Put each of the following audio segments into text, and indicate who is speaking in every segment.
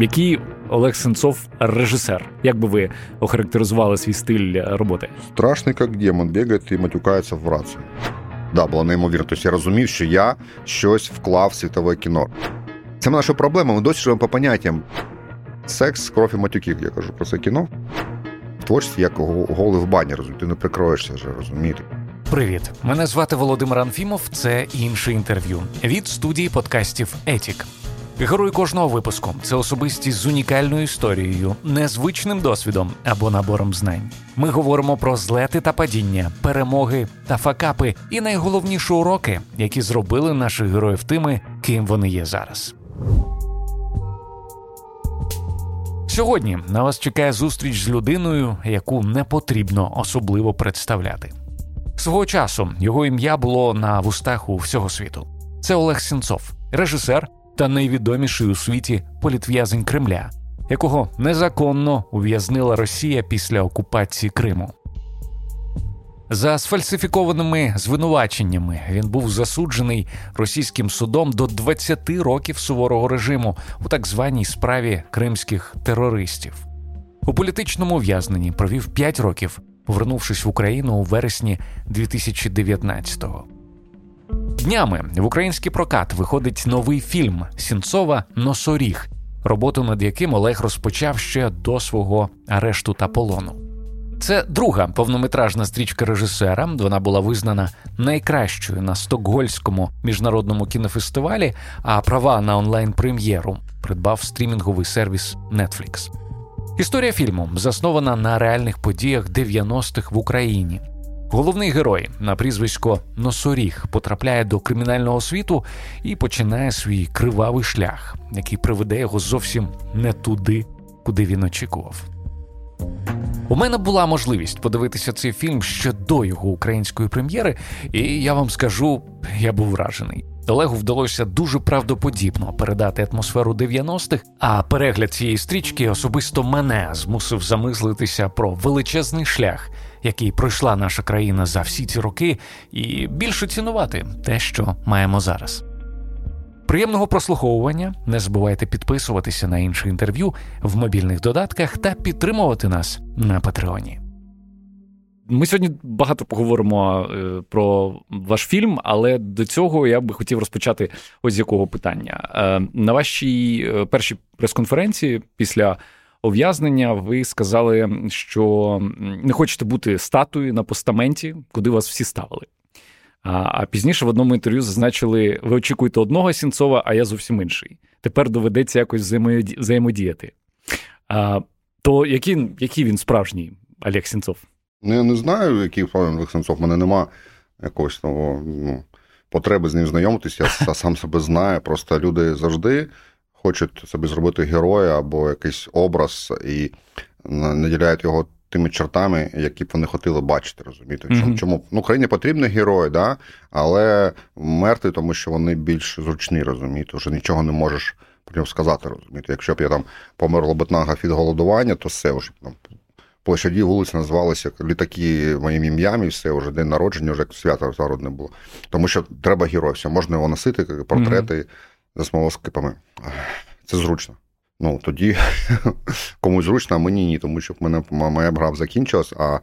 Speaker 1: Який Олег Сенцов режисер? Як би ви охарактеризували свій стиль роботи?
Speaker 2: Страшний, як демон, бігає і матюкається в рацію. Да, було неймовірно. Тобто я розумів, що я щось вклав в світове кіно. Це наша проблема. Ми досі живемо по поняттям. Секс, кров і матюків, я кажу про це кіно. В творчості як голий в бані, розумієте, ти не прикроєшся вже, розумієте.
Speaker 1: Привіт, мене звати Володимир Анфімов. Це інше інтерв'ю від студії подкастів Етік. Герой кожного випуску це особистість з унікальною історією, незвичним досвідом або набором знань. Ми говоримо про злети та падіння, перемоги та факапи, і найголовніші уроки, які зробили наших героїв тими, ким вони є зараз. Сьогодні на вас чекає зустріч з людиною, яку не потрібно особливо представляти. Свого часу його ім'я було на вустах у всього світу. Це Олег Сінцов, режисер та найвідоміший у світі політв'язень Кремля, якого незаконно ув'язнила Росія після окупації Криму. За сфальсифікованими звинуваченнями він був засуджений російським судом до 20 років суворого режиму у так званій справі кримських терористів. У політичному ув'язненні провів 5 років, повернувшись в Україну у вересні 2019-го. Днями в український прокат виходить новий фільм Сінцова Носоріг, роботу над яким Олег розпочав ще до свого арешту та полону. Це друга повнометражна стрічка режисера. Вона була визнана найкращою на Стокгольському міжнародному кінофестивалі, а права на онлайн-прем'єру придбав стрімінговий сервіс Netflix. Історія фільму заснована на реальних подіях 90-х в Україні. Головний герой на прізвисько Носоріг потрапляє до кримінального світу і починає свій кривавий шлях, який приведе його зовсім не туди, куди він очікував. У мене була можливість подивитися цей фільм ще до його української прем'єри, і я вам скажу, я був вражений. Олегу вдалося дуже правдоподібно передати атмосферу 90-х, а перегляд цієї стрічки особисто мене змусив замислитися про величезний шлях, який пройшла наша країна за всі ці роки, і більше цінувати те, що маємо зараз. Приємного прослуховування. Не забувайте підписуватися на інше інтерв'ю в мобільних додатках та підтримувати нас на Патреоні. Ми сьогодні багато поговоримо е, про ваш фільм, але до цього я би хотів розпочати ось з якого питання. Е, на вашій е, першій прес-конференції після ув'язнення ви сказали, що не хочете бути статуєю на постаменті, куди вас всі ставили. А пізніше в одному інтерв'ю зазначили: ви очікуєте одного Сінцова, а я зовсім інший. Тепер доведеться якось взаємодіяти. А, То який який він справжній Олег Сінцов?
Speaker 2: Ну, я не знаю, який Олег Сінцов. У мене нема якогось того ну, потреби з ним знайомитися. Я сам себе знаю. Просто люди завжди хочуть собі зробити героя або якийсь образ і наділяють його тими чертами, які б вони хотіли бачити, розумієте? Mm-hmm. Чому ну, Україні потрібні герої, да? але мертві, тому що вони більш зручні, розумієте, вже нічого не можеш про нього сказати, розумієте. Якщо б я там померла бетнага від голодування, то все вже там. Площаді вулиці називалися літаки моїм ім'ям, і все, вже день народження, вже свято зародне було. Тому що треба герой, все, можна його носити, портрети mm-hmm. За смолоскипами. Це зручно. Ну, тоді комусь зручно, а мені ні, тому що в мене моя гра закінчилась, а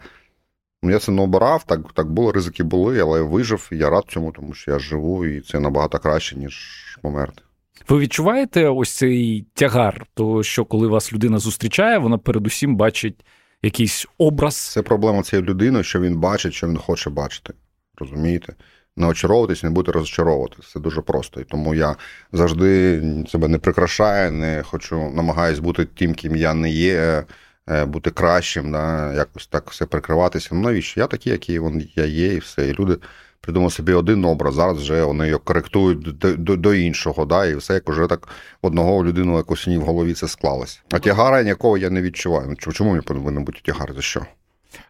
Speaker 2: ну, я це не обирав, так так було, ризики були, але я вижив, і я рад цьому, тому що я живу, і це набагато краще, ніж померти.
Speaker 1: Ви відчуваєте ось цей тягар, того, що коли вас людина зустрічає, вона передусім бачить якийсь образ?
Speaker 2: Це проблема цієї людини, що він бачить, що він хоче бачити. Розумієте? Не очаровуватись, не бути розчаровуватись. Це дуже просто. І тому я завжди себе не прикрашаю, не хочу, намагаюсь бути тим, ким я не є, е, бути кращим, да, якось так все прикриватися. Ну навіщо? Я такий, який він, я є, і все. І люди придумали собі один образ, зараз вже вони його коректують до до, до іншого, да, і все як уже так одного людину якось в голові це склалось. А тягара ніякого я не відчуваю. Ну, чому мені повинен бути тягар? За що?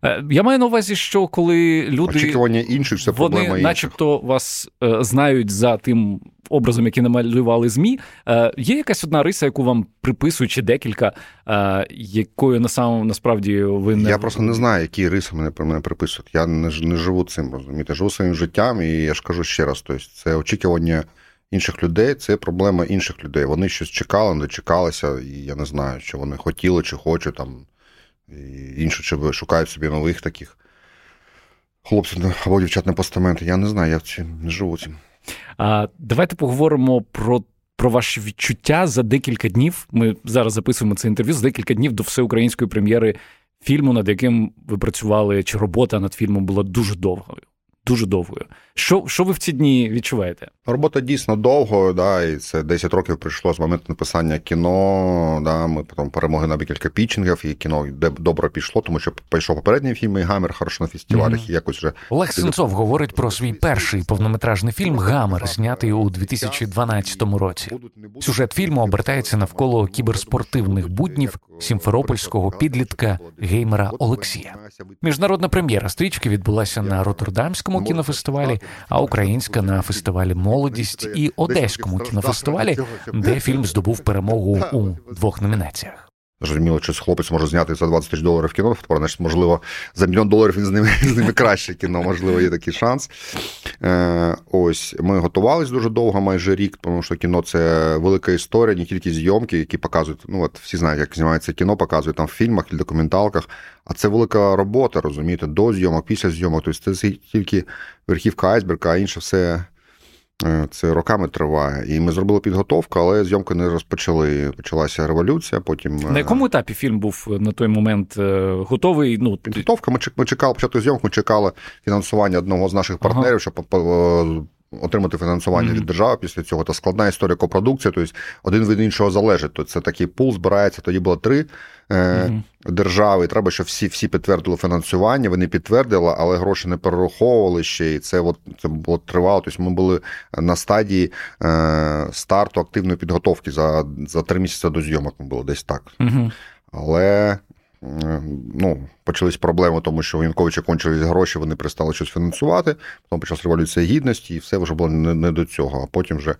Speaker 1: Е, я маю на увазі, що коли люди
Speaker 2: очікування інших, це
Speaker 1: вони,
Speaker 2: проблема інших.
Speaker 1: начебто, вас е, знають за тим образом, який намалювали змі. Е, є якась одна риса, яку вам приписують, чи декілька, якою на самому насправді ви не
Speaker 2: я просто не знаю, які риси мене мене приписують. Я не не живу цим, розумієте, живу своїм життям, і я ж кажу ще раз, тобто це очікування інших людей це проблема інших людей. Вони щось чекали, не дочекалися, і я не знаю, чи вони хотіли, чи хочуть там. І інше, чи шукають собі нових таких хлопців або дівчат на постаменти. Я не знаю, я цим не живу цим.
Speaker 1: А, Давайте поговоримо про. Про ваші відчуття за декілька днів. Ми зараз записуємо це інтерв'ю за декілька днів до всеукраїнської прем'єри фільму, над яким ви працювали, чи робота над фільмом була дуже довгою дуже довгою. Що що ви в ці дні відчуваєте?
Speaker 2: Робота дійсно довго, да, і це 10 років прийшло з моменту написання кіно. Да, Ми потім перемогли на декілька пітчингів, і кіно добре пішло, тому що прийшов попередній фільм і Гамер хорошо на фестивалях. Mm-hmm. і якось вже
Speaker 1: Олег Сенцов говорить про свій перший повнометражний фільм Гамер, знятий у 2012 році. Сюжет фільму обертається навколо кіберспортивних буднів сімферопольського підлітка геймера Олексія. Міжнародна прем'єра стрічки відбулася на Роттердамському. Канському кінофестивалі, а українська на фестивалі Молодість і Одеському кінофестивалі, де фільм здобув перемогу у двох номінаціях.
Speaker 2: Зрозуміло, що хлопець може зняти за 20 тисяч доларів кіно, значить, можливо, за мільйон доларів він з ними з ними краще кіно, можливо, є такий шанс. Е, Ось ми готувалися дуже довго, майже рік, тому що кіно це велика історія, не тільки зйомки, які показують. Ну от всі знають, як знімається кіно, показують там в фільмах і документалках. А це велика робота, розумієте, до зйомок, після зйомок. Тобто це тільки верхівка айсберга, а інше все це роками триває. І ми зробили підготовку, але зйомки не розпочали. Почалася революція. Потім
Speaker 1: на якому етапі фільм був на той момент е, готовий? Ну
Speaker 2: підготовка. Ми чекали початку зйомок, ми чекали фінансування одного з наших партнерів, ага. щоб отримати фінансування mm-hmm. від держави після цього. Та складна історія копродукція, тобто один від іншого залежить. То це такий пул збирається. Тоді було три е, mm-hmm. держави. Треба, щоб всі всі підтвердили фінансування. Вони підтвердили, але гроші не перераховували ще. І це от, це було тривало. Тобто ми були на стадії е, старту активної підготовки за за три місяці до зйомок. Ми було десь так. Mm-hmm. Але ну, почались проблеми, тому що у Янковича кончились гроші, вони перестали щось фінансувати. Потім почалася революція гідності, і все вже було не, не до цього. А потім вже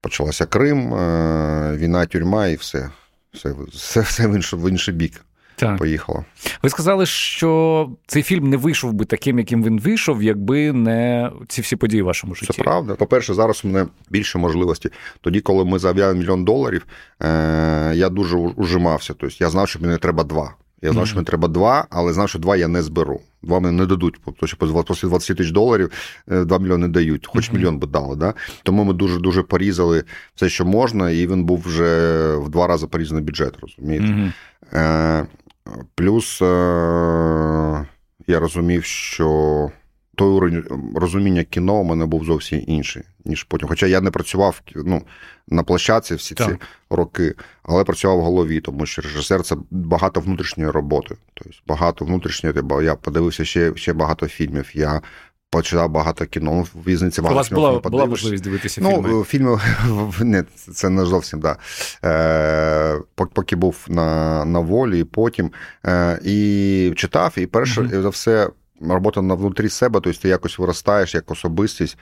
Speaker 2: почалася Крим, е, війна, тюрма, і все. Все все, все в, інший, в інший бік. Так. Поїхало.
Speaker 1: Ви сказали, що цей фільм не вийшов би таким, яким він вийшов, якби не ці всі події в вашому житті.
Speaker 2: Це правда. По-перше, зараз у мене більше можливості. Тоді, коли ми заявляли мільйон доларів, е- я дуже ужимався. Тобто я знав, що мені треба два. Я знав, що мені треба два, але знав, що два я не зберу. Два мені не дадуть. Тому що після 20 тисяч доларів е, два мільйони дають, хоч mm-hmm. мільйон би дали. Да? Тому ми дуже дуже порізали все, що можна, і він був вже в два рази порізаний бюджет, розумієте? Mm-hmm. Е, Плюс е, я розумів, що той уровень розуміння кіно у мене був зовсім інший, ніж потім. Хоча я не працював ну, на площадці всі так. ці роки, але працював в голові, тому що режисер це багато внутрішньої роботи. Тобто багато внутрішньої, я подивився ще ще багато фільмів. Я почитав багато кіно. Ну, візниці багато У вас
Speaker 1: була, була можливість дивитися ну, фільми?
Speaker 2: фільми не, це не зовсім да. Е, Поки був на на волі, і потім е, і читав, і перше за все робота на внутрі себе, тобто ти якось виростаєш як особистість.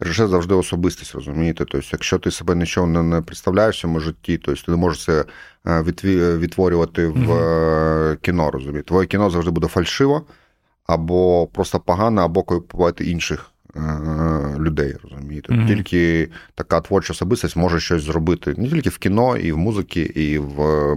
Speaker 2: Режисер завжди особистість, розумієте? Тобто, якщо ти себе нічого не, не представляєш в цьому житті, тобто ти не можеш це е, відтворювати в mm-hmm. кіно, розумієте? Твоє кіно завжди буде фальшиво, або просто погано, або копувати інших Е, людей, розумієте. Mm-hmm. Тільки така творча особистість може щось зробити не тільки в кіно, і в музиці, і в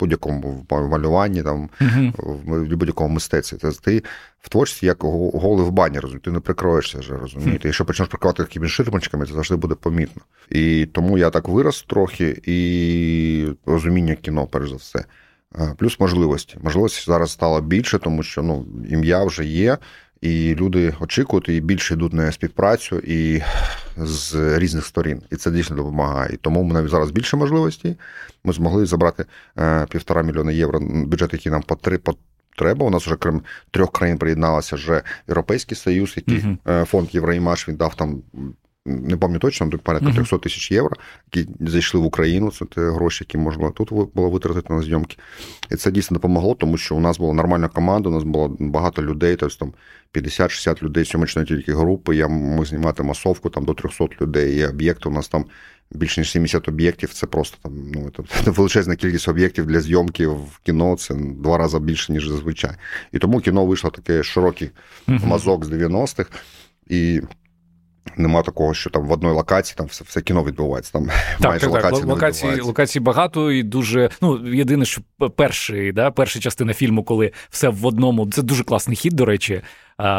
Speaker 2: будь-якому малюванні, там, mm-hmm. в будь-якому мистецтві. Це ти в творчості як голий в бані, розумієте, ти не прикроєшся вже, розумієте. Mm-hmm. Якщо почнеш прикривати такими ширмочками, це завжди буде помітно. І тому я так вирос трохи, і розуміння кіно, перш за все. Е, плюс можливості. Можливості зараз стало більше, тому що ну, ім'я вже є. І люди очікують і більше йдуть на співпрацю і з різних сторін, і це дійсно допомагає. І тому ми навіть зараз більше можливостей. Ми змогли забрати е, півтора мільйона євро бюджет, який нам потреба. У нас вже крім трьох країн приєдналася вже Європейський Союз, який uh-huh. фонд Євроімаш він дав там не пам'ятаю точно, порядка 300 тисяч євро, які зайшли в Україну. Це те гроші, які можна тут було витратити на зйомки. І це дійсно допомогло, тому що у нас була нормальна команда, у нас було багато людей, тобто там 50-60 людей, сьомочної тільки групи. Я ми знімати масовку там до 300 людей. Є об'єкти. У нас там більше ніж 70 об'єктів. Це просто там ну це величезна кількість об'єктів для зйомки в кіно. Це два рази більше, ніж зазвичай. І тому кіно вийшло таке широкий мазок з 90-х. І Нема такого, що там в одній локації там все все кіно відбувається. Там
Speaker 3: так, майже так, локації, так. локації локації багато і дуже. Ну єдине, що перший, да, перша частина фільму, коли все в одному, це дуже класний хід, до речі.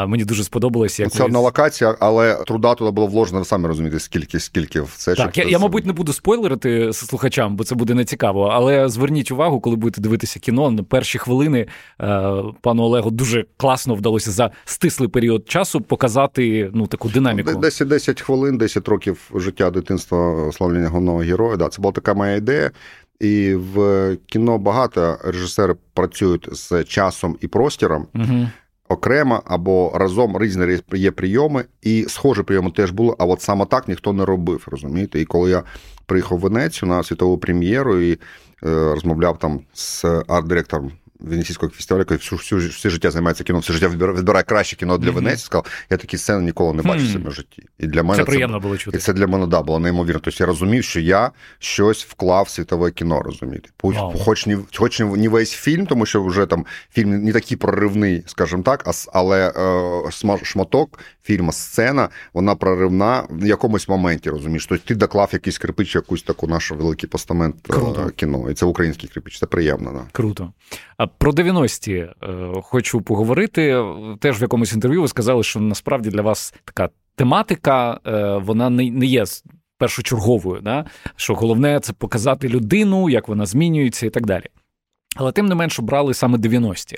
Speaker 3: Мені дуже сподобалося. Як
Speaker 2: Це одна локація, але труда туди було вложено, ви самі розумієте, скільки скільки в це.
Speaker 3: Так, я, я, мабуть, не буду спойлерити слухачам, бо це буде нецікаво. Але зверніть увагу, коли будете дивитися кіно, на перші хвилини е, пану Олегу дуже класно вдалося за стислий період часу показати ну таку динаміку.
Speaker 2: 10 10 хвилин, 10 років життя дитинства славлення головного героя. Да, Це була така моя ідея. І в кіно багато режисери працюють з часом і простіром. Угу окремо або разом різні є прийоми, і схожі прийоми теж були, а от саме так ніхто не робив. розумієте? І коли я приїхав в Венецію на світову прем'єру і е, розмовляв там з арт-директором Венеційського фестивалю, який всю, всю, все життя займається кіно, все життя відбирає краще кіно для mm-hmm. Венеції, сказав, я такі сцени ніколи не бачив в своєму житті. І для мене
Speaker 3: це приємно було чути.
Speaker 2: І це для мене да, було неймовірно. Тобто я розумів, що я щось вклав в світове кіно, розумієте. Wow. Хоч не хоч не весь фільм, тому що вже там фільм не такий проривний, скажімо так, але е, шматок фільму, сцена, вона проривна в якомусь моменті, розумієш. Тобто ти доклав якийсь крипич, якусь таку нашу великий постамент е, Круто. кіно. І це український крипич, це приємно. Да.
Speaker 3: Круто. А про 90-ті е, хочу поговорити. Теж в якомусь інтерв'ю ви сказали, що насправді для вас така тематика, е, вона не є першочерговою. Да? Що головне це показати людину, як вона змінюється і так далі. Але тим не менш брали саме 90-ті.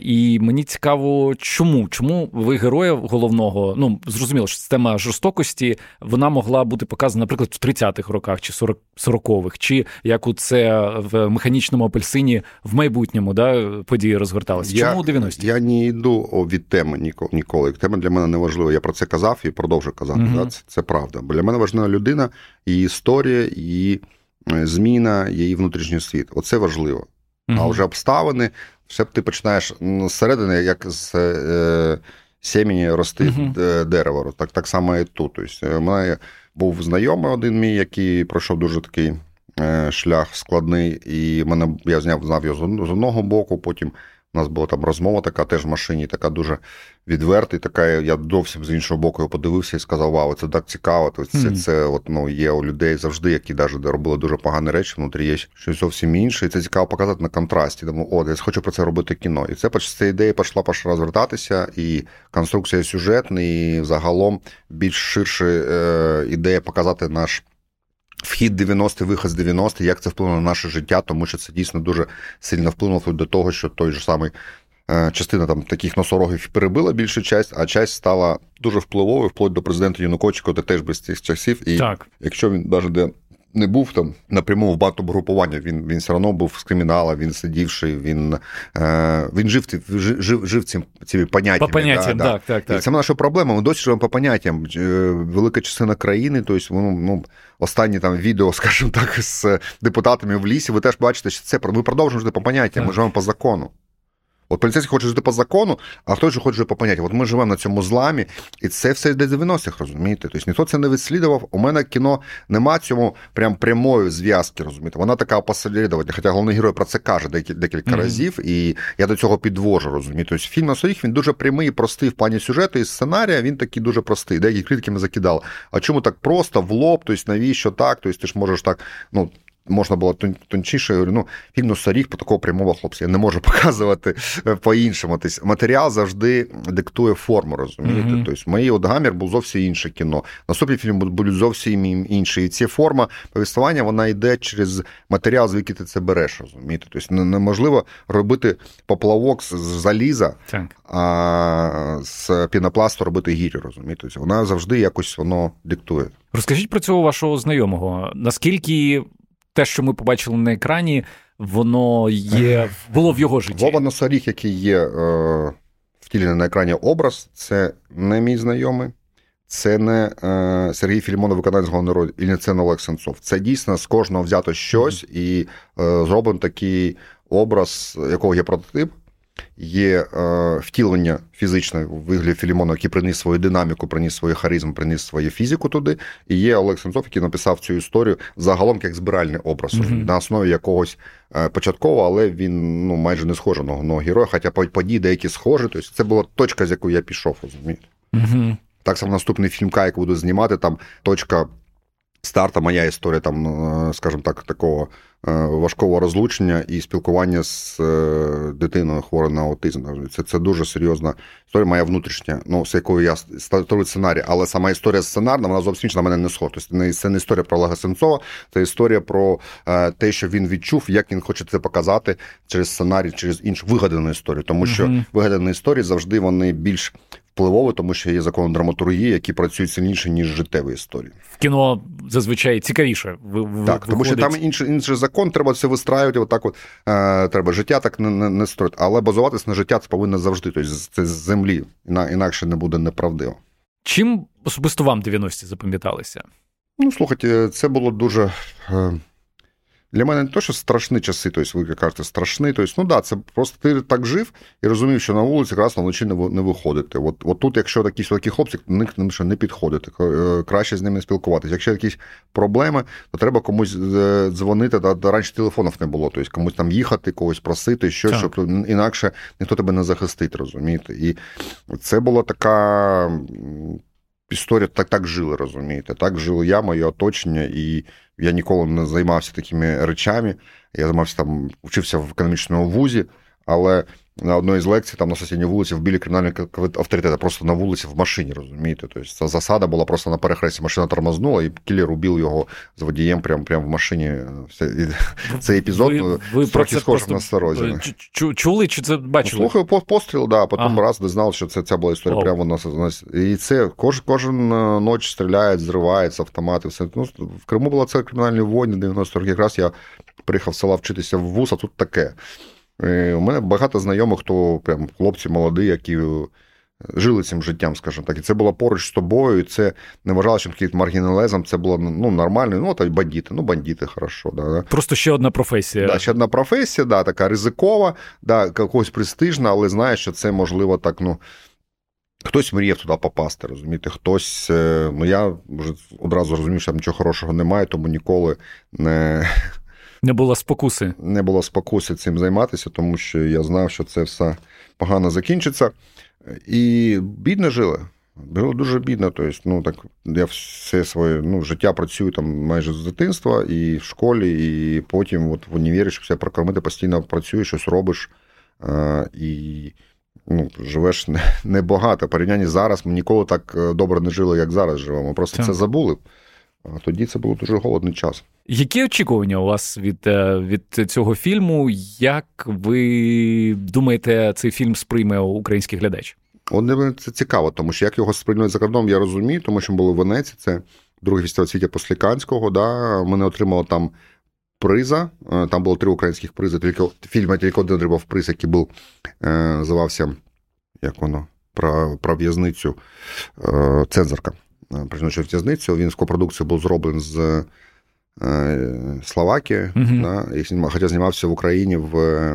Speaker 3: І мені цікаво, чому? Чому ви героя головного? Ну зрозуміло, що тема жорстокості вона могла бути показана, наприклад, в 30-х роках чи 40-х, чи як у це в механічному апельсині в майбутньому да, події розгорталися. Чому 90-ті?
Speaker 2: Я не йду від теми ніколи. Тема для мене не важлива. Я про це казав і продовжую казати. Угу. Да? Це, це правда. Бо для мене важлива людина, її історія, її е, зміна, її внутрішній світ. Оце важливо. Угу. А вже обставини все ти починаєш зсередини, як з е, сімені рости uh-huh. дерево. Так так само і тут. Тобто, У мене був знайомий один мій, який пройшов дуже такий е, шлях складний, і мене я зняв знав його з одного боку, потім у нас була там розмова така теж в машині, така дуже відверта. і така, Я зовсім з іншого боку його подивився і сказав: Вау, це так цікаво. Тобто це, mm. це от, ну, є у людей завжди, які навіть робили дуже погані речі, внутрі є щось зовсім інше. І це цікаво показати на контрасті. Тому, о, я хочу про це робити кіно. І це ця ідея пішла пішла розвертатися, і конструкція сюжетна, і загалом більш ширша е, ідея показати наш. Вхід 90-й, вихід з 90-х, як це вплинуло на наше життя, тому що це дійсно дуже сильно вплинуло до того, що той же самий е, частина там таких носорогів перебила більшу часть, а часть стала дуже впливовою, вплоть до президента Януковича, де теж без цих часів. І так. якщо він навіть не був там напряму в багатогрупування, він він все одно був з кримінала, він сидівший, він е, він жив жив, жив цим цими поняттями.
Speaker 3: По поняттям,
Speaker 2: да,
Speaker 3: так, так, так.
Speaker 2: І це наша проблема. Ми досі живемо по поняттям. Е, велика частина країни, тобто, ну, ну, останні там відео, скажімо так, з депутатами в лісі, ви теж бачите, що це ми продовжуємо жити по поняттям, ми живемо по закону. От поліцейський хоче жити по закону, а хтось же хоче жити по поняттям. От ми живемо на цьому зламі, і це все йде 90-х, розумієте? Тобто ніхто це не відслідував. У мене кіно нема цьому прям прямої зв'язки, розумієте? Вона така опосередована. Хоча головний герой про це каже декілька mm-hmm. разів, і я до цього підвожу, розумієте? Тобто фільм на своїх він дуже прямий і простий в плані сюжету і сценарія, він такий дуже простий. Деякі критики ми закидали. А чому так просто в лоб? Тобто навіщо так? Тобто ти ж можеш так, ну можна було тончіше. Я говорю, ну, фільм «Носоріг» по такого прямого хлопця. Я не можу показувати е, по-іншому. Тобто, матеріал завжди диктує форму, розумієте? Mm-hmm. Тобто, моїй от гамір був зовсім інше кіно. Наступні фільми будуть зовсім інші. І ця форма повіснування вона йде через матеріал, звідки ти це береш, розумієте? Тобто, неможливо робити поплавок з заліза, так. а з пінопласту робити гірі, розумієте? Тобто, вона завжди якось воно диктує.
Speaker 3: Розкажіть про цього вашого знайомого. Наскільки те, що ми побачили на екрані, воно є було в його житті.
Speaker 2: Вова Носоріг, який є е, втілений на екрані образ, це не мій знайомий. Це не е, Сергій Філімонов, виконавець головної ролі, і не це не Олег Сенцов. Це дійсно з кожного взято щось і е, зроблено такий образ, якого є прототип є е, втілення фізичне в вигляді Філімона, який приніс свою динаміку, приніс свою харизму, приніс свою фізику туди. І є Олег Сенцов, який написав цю історію загалом як збиральний образ mm-hmm. на основі якогось е, початкового, але він ну майже не схожий на героя. Хоча події деякі схожі. Тобто це була точка, з якої я пішов, розумієте.
Speaker 3: Угу.
Speaker 2: Так само наступний фільм Кайк буду знімати, там точка старта, моя історія, там, е, скажімо так, такого е, важкого розлучення і спілкування з е, дитиною хворою на аутизм. Це це дуже серйозна історія, моя внутрішня, ну, з якою я створюю сценарій, але сама історія сценарна, вона зовсім на мене не схожа. Тобто Це не історія про Олега Сенцова, це історія про те, що він відчув, як він хоче це показати через сценарій, через іншу вигадану історію. Тому що uh-huh. вигадані історії завжди вони більш впливове, тому що є закон драматургії, які працюють сильніше, ніж життєві історії.
Speaker 1: В кіно зазвичай цікавіше.
Speaker 2: Ви, так, тому що там інший інший закон, треба все вистраювати. Отак, от е, треба життя так не не, не строїти. Але базуватись на життя це повинно завжди. Тобто це з землі, інакше не буде неправдиво.
Speaker 1: Чим особисто вам 90-ті запам'яталися?
Speaker 2: Ну, слухайте, це було дуже. Е, для мене не то, що страшні часи, тобто ви кажете, страшні. Тобто, ну да, це просто ти так жив і розумів, що на вулиці красно вночі не не виходити. От от тут, якщо такі такі хлопці, до них не підходити, е, краще з ними спілкуватися. Якщо якісь проблеми, то треба комусь е, дзвонити. Та раніше телефонів не було, тобто комусь там їхати, когось просити, щось, щоб інакше ніхто тебе не захистить, розумієте? І це була така. Історія так так жили, розумієте. Так жили я, моє оточення, і я ніколи не займався такими речами. Я займався там, вчився в економічному вузі, але на одній з лекцій, там на сусідній вулиці, в білі кримінальні авторитети, просто на вулиці в машині, розумієте? Тобто ця засада була просто на перехресті. Машина тормознула, і кілер убив його з водієм прямо прямо в машині. Цей епізод ви, ви трохи схожий на старозі.
Speaker 1: Чули чи це бачили?
Speaker 2: Ну, слухаю, постріл, да, потім ага. раз знав, що це ця була історія О. прямо на нас. І це кож, кожен е, ніч стріляють, зриваються автомати. Все. Ну, В Криму була це кримінальні війни, 90 років. Якраз я приїхав з села вчитися в ВУЗ, а тут таке. Е, у мене багато знайомих, хто прям хлопці молоді, які е, жили цим життям, скажімо так. І це було поруч з тобою, і це не вважало, що таким маргіналезом, це було ну, нормально. Ну, та бандити, ну, бандити, хорошо. Да,
Speaker 1: Просто ще одна професія.
Speaker 2: Да, Ще одна професія, да, така ризикова, да, якось престижна, але знаєш, що це можливо так, ну. Хтось мріяв туди попасти, розумієте, хтось. Е, ну я вже одразу розумів, що там нічого хорошого немає, тому ніколи не
Speaker 1: не було спокуси.
Speaker 2: Не було спокуси цим займатися, тому що я знав, що це все погано закінчиться. І бідно жили. Було дуже бідно. Тобто, ну так я все своє ну, життя працюю там майже з дитинства і в школі, і потім от в універі, щоб все прокормити, постійно працюєш, щось робиш а, і ну, живеш небагато. Порівнянні зараз ми ніколи так е, добре не жили, як зараз живемо. Просто так. це забули. А тоді це був дуже голодний час.
Speaker 1: Які очікування у вас від е, від цього фільму? Як ви думаєте, цей фільм сприйме український глядач?
Speaker 2: От це цікаво, тому що як його сприймуть за кордоном, я розумію, тому що ми були в Венеції, це другий фестиваль світі Посліканського. Да, Ми не отримали там приза. Е, там було три українських призи. Тільки фільм тільки один отримав приз, який був е, називався як воно, про про в'язницю Цензорка. Про жіночу в'язницю. Він з копродукції був зроблений з Е, Словакії, угу. да, хоча знімався в Україні в